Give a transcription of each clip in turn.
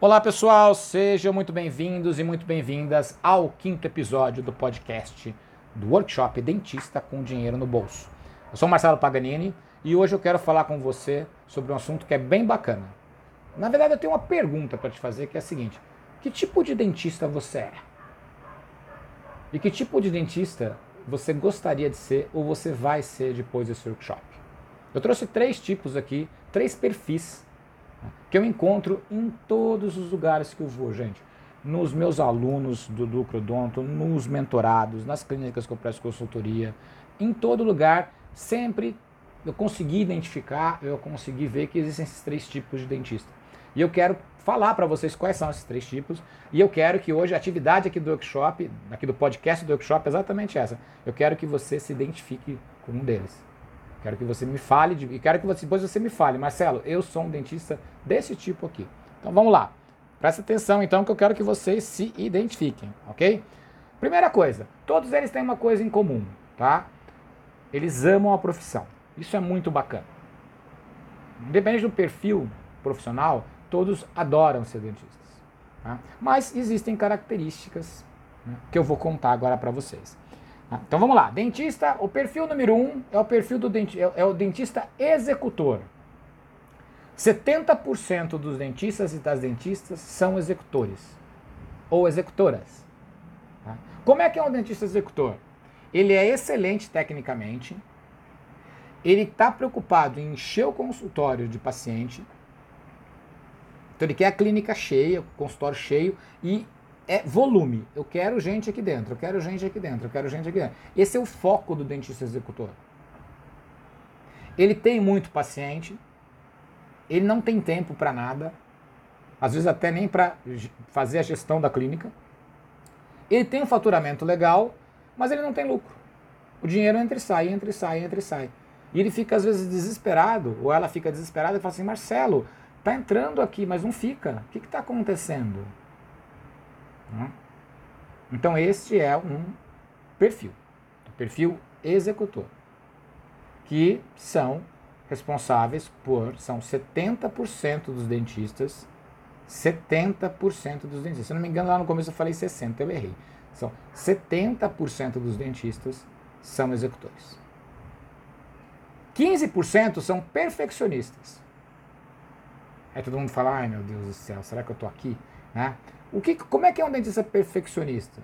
Olá pessoal, sejam muito bem-vindos e muito bem-vindas ao quinto episódio do podcast do Workshop Dentista com Dinheiro no Bolso. Eu sou Marcelo Paganini e hoje eu quero falar com você sobre um assunto que é bem bacana. Na verdade, eu tenho uma pergunta para te fazer que é a seguinte: que tipo de dentista você é? E que tipo de dentista você gostaria de ser ou você vai ser depois desse workshop? Eu trouxe três tipos aqui, três perfis que eu encontro em todos os lugares que eu vou, gente. Nos meus alunos do Lucrodonto, nos mentorados, nas clínicas que eu presto consultoria, em todo lugar, sempre eu consegui identificar, eu consegui ver que existem esses três tipos de dentista. E eu quero falar para vocês quais são esses três tipos. E eu quero que hoje a atividade aqui do workshop, aqui do podcast do workshop, é exatamente essa. Eu quero que você se identifique com um deles. Quero que você me fale, de, e quero que você, depois você me fale, Marcelo, eu sou um dentista desse tipo aqui. Então vamos lá. Presta atenção então que eu quero que vocês se identifiquem, ok? Primeira coisa, todos eles têm uma coisa em comum, tá? Eles amam a profissão. Isso é muito bacana. Independente do perfil profissional, todos adoram ser dentistas. Tá? Mas existem características né, que eu vou contar agora para vocês. Ah, então vamos lá. Dentista, o perfil número um é o perfil do denti é, é o dentista executor. 70% dos dentistas e das dentistas são executores ou executoras. Tá? Como é que é um dentista executor? Ele é excelente tecnicamente, ele está preocupado em encher o consultório de paciente, então ele quer a clínica cheia, o consultório cheio e é volume. Eu quero gente aqui dentro, eu quero gente aqui dentro, eu quero gente aqui dentro. Esse é o foco do dentista executor. Ele tem muito paciente, ele não tem tempo para nada, às vezes até nem para fazer a gestão da clínica. Ele tem um faturamento legal, mas ele não tem lucro. O dinheiro entra e sai, entra e sai, entra e sai. E ele fica às vezes desesperado, ou ela fica desesperada e fala assim: Marcelo, tá entrando aqui, mas não fica. O que está acontecendo? Né? Então, este é um perfil, perfil executor, que são responsáveis por, são 70% dos dentistas, 70% dos dentistas. Se não me engano, lá no começo eu falei 60%, eu errei. São 70% dos dentistas são executores. 15% são perfeccionistas. Aí todo mundo fala, ai meu Deus do céu, será que eu estou aqui? Né? O que, como é que é um dentista perfeccionista?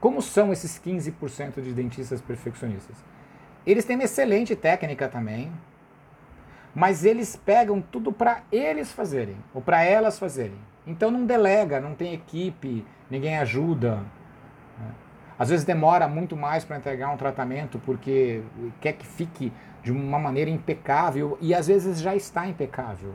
Como são esses 15% de dentistas perfeccionistas? Eles têm uma excelente técnica também, mas eles pegam tudo para eles fazerem, ou para elas fazerem. Então não delega, não tem equipe, ninguém ajuda. Né? Às vezes demora muito mais para entregar um tratamento porque quer que fique de uma maneira impecável e às vezes já está impecável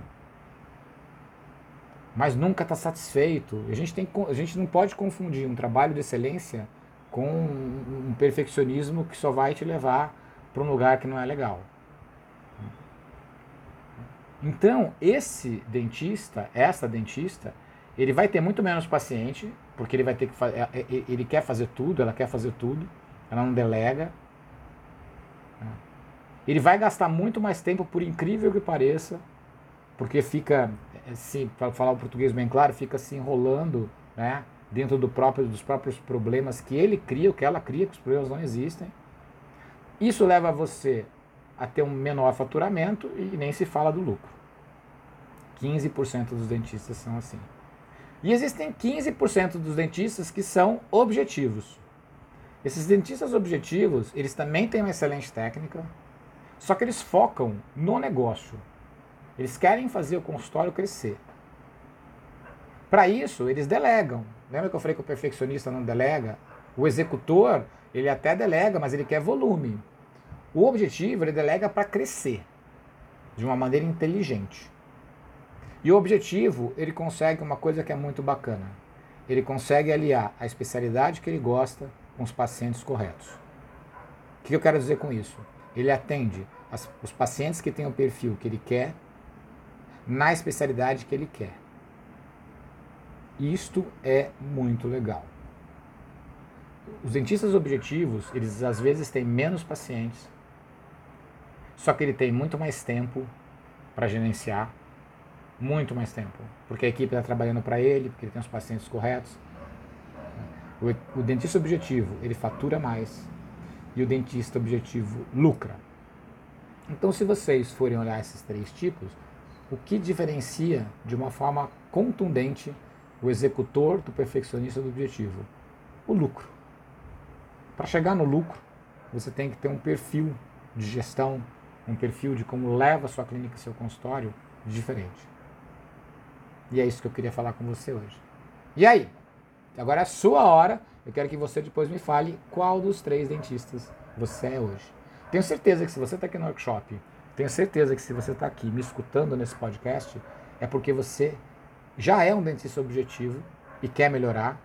mas nunca está satisfeito. A gente, tem, a gente não pode confundir um trabalho de excelência com um perfeccionismo que só vai te levar para um lugar que não é legal. Então, esse dentista, essa dentista, ele vai ter muito menos paciente, porque ele vai ter que fazer, é, é, ele quer fazer tudo, ela quer fazer tudo, ela não delega. Ele vai gastar muito mais tempo, por incrível que pareça, porque fica se para falar o português bem claro, fica se enrolando, né, dentro do próprio, dos próprios problemas que ele cria, que ela cria, que os problemas não existem. Isso leva você a ter um menor faturamento e nem se fala do lucro. 15% dos dentistas são assim. E existem 15% dos dentistas que são objetivos. Esses dentistas objetivos, eles também têm uma excelente técnica, só que eles focam no negócio. Eles querem fazer o consultório crescer. Para isso, eles delegam. Lembra que eu falei que o perfeccionista não delega? O executor, ele até delega, mas ele quer volume. O objetivo, ele delega para crescer de uma maneira inteligente. E o objetivo, ele consegue uma coisa que é muito bacana. Ele consegue aliar a especialidade que ele gosta com os pacientes corretos. O que eu quero dizer com isso? Ele atende as, os pacientes que têm o perfil que ele quer na especialidade que ele quer. Isto é muito legal. Os dentistas objetivos, eles às vezes têm menos pacientes, só que ele tem muito mais tempo para gerenciar. muito mais tempo, porque a equipe está trabalhando para ele, porque ele tem os pacientes corretos. O, o dentista objetivo, ele fatura mais e o dentista objetivo lucra. Então, se vocês forem olhar esses três tipos, o que diferencia de uma forma contundente o executor do perfeccionista do objetivo? O lucro. Para chegar no lucro, você tem que ter um perfil de gestão, um perfil de como leva sua clínica, seu consultório diferente. E é isso que eu queria falar com você hoje. E aí? Agora é a sua hora. Eu quero que você depois me fale qual dos três dentistas você é hoje. Tenho certeza que se você está aqui no workshop, tenho certeza que se você está aqui me escutando nesse podcast, é porque você já é um dentista objetivo e quer melhorar,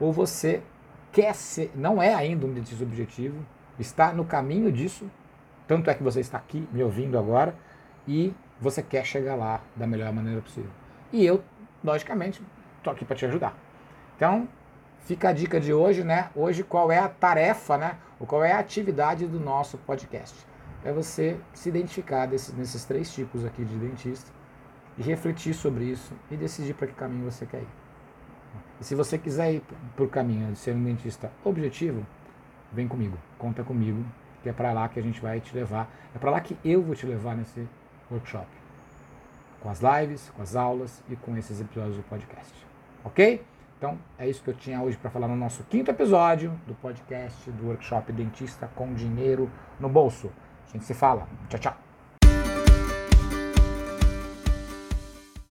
ou você quer ser, não é ainda um dentista objetivo, está no caminho disso, tanto é que você está aqui me ouvindo agora e você quer chegar lá da melhor maneira possível. E eu, logicamente, estou aqui para te ajudar. Então, fica a dica de hoje, né? Hoje qual é a tarefa, né? Ou qual é a atividade do nosso podcast? É você se identificar desses, nesses três tipos aqui de dentista e refletir sobre isso e decidir para que caminho você quer ir. E se você quiser ir para o caminho de ser um dentista objetivo, vem comigo, conta comigo, que é para lá que a gente vai te levar. É para lá que eu vou te levar nesse workshop. Com as lives, com as aulas e com esses episódios do podcast. Ok? Então, é isso que eu tinha hoje para falar no nosso quinto episódio do podcast do workshop Dentista com Dinheiro no Bolso. A gente se fala. Tchau, tchau.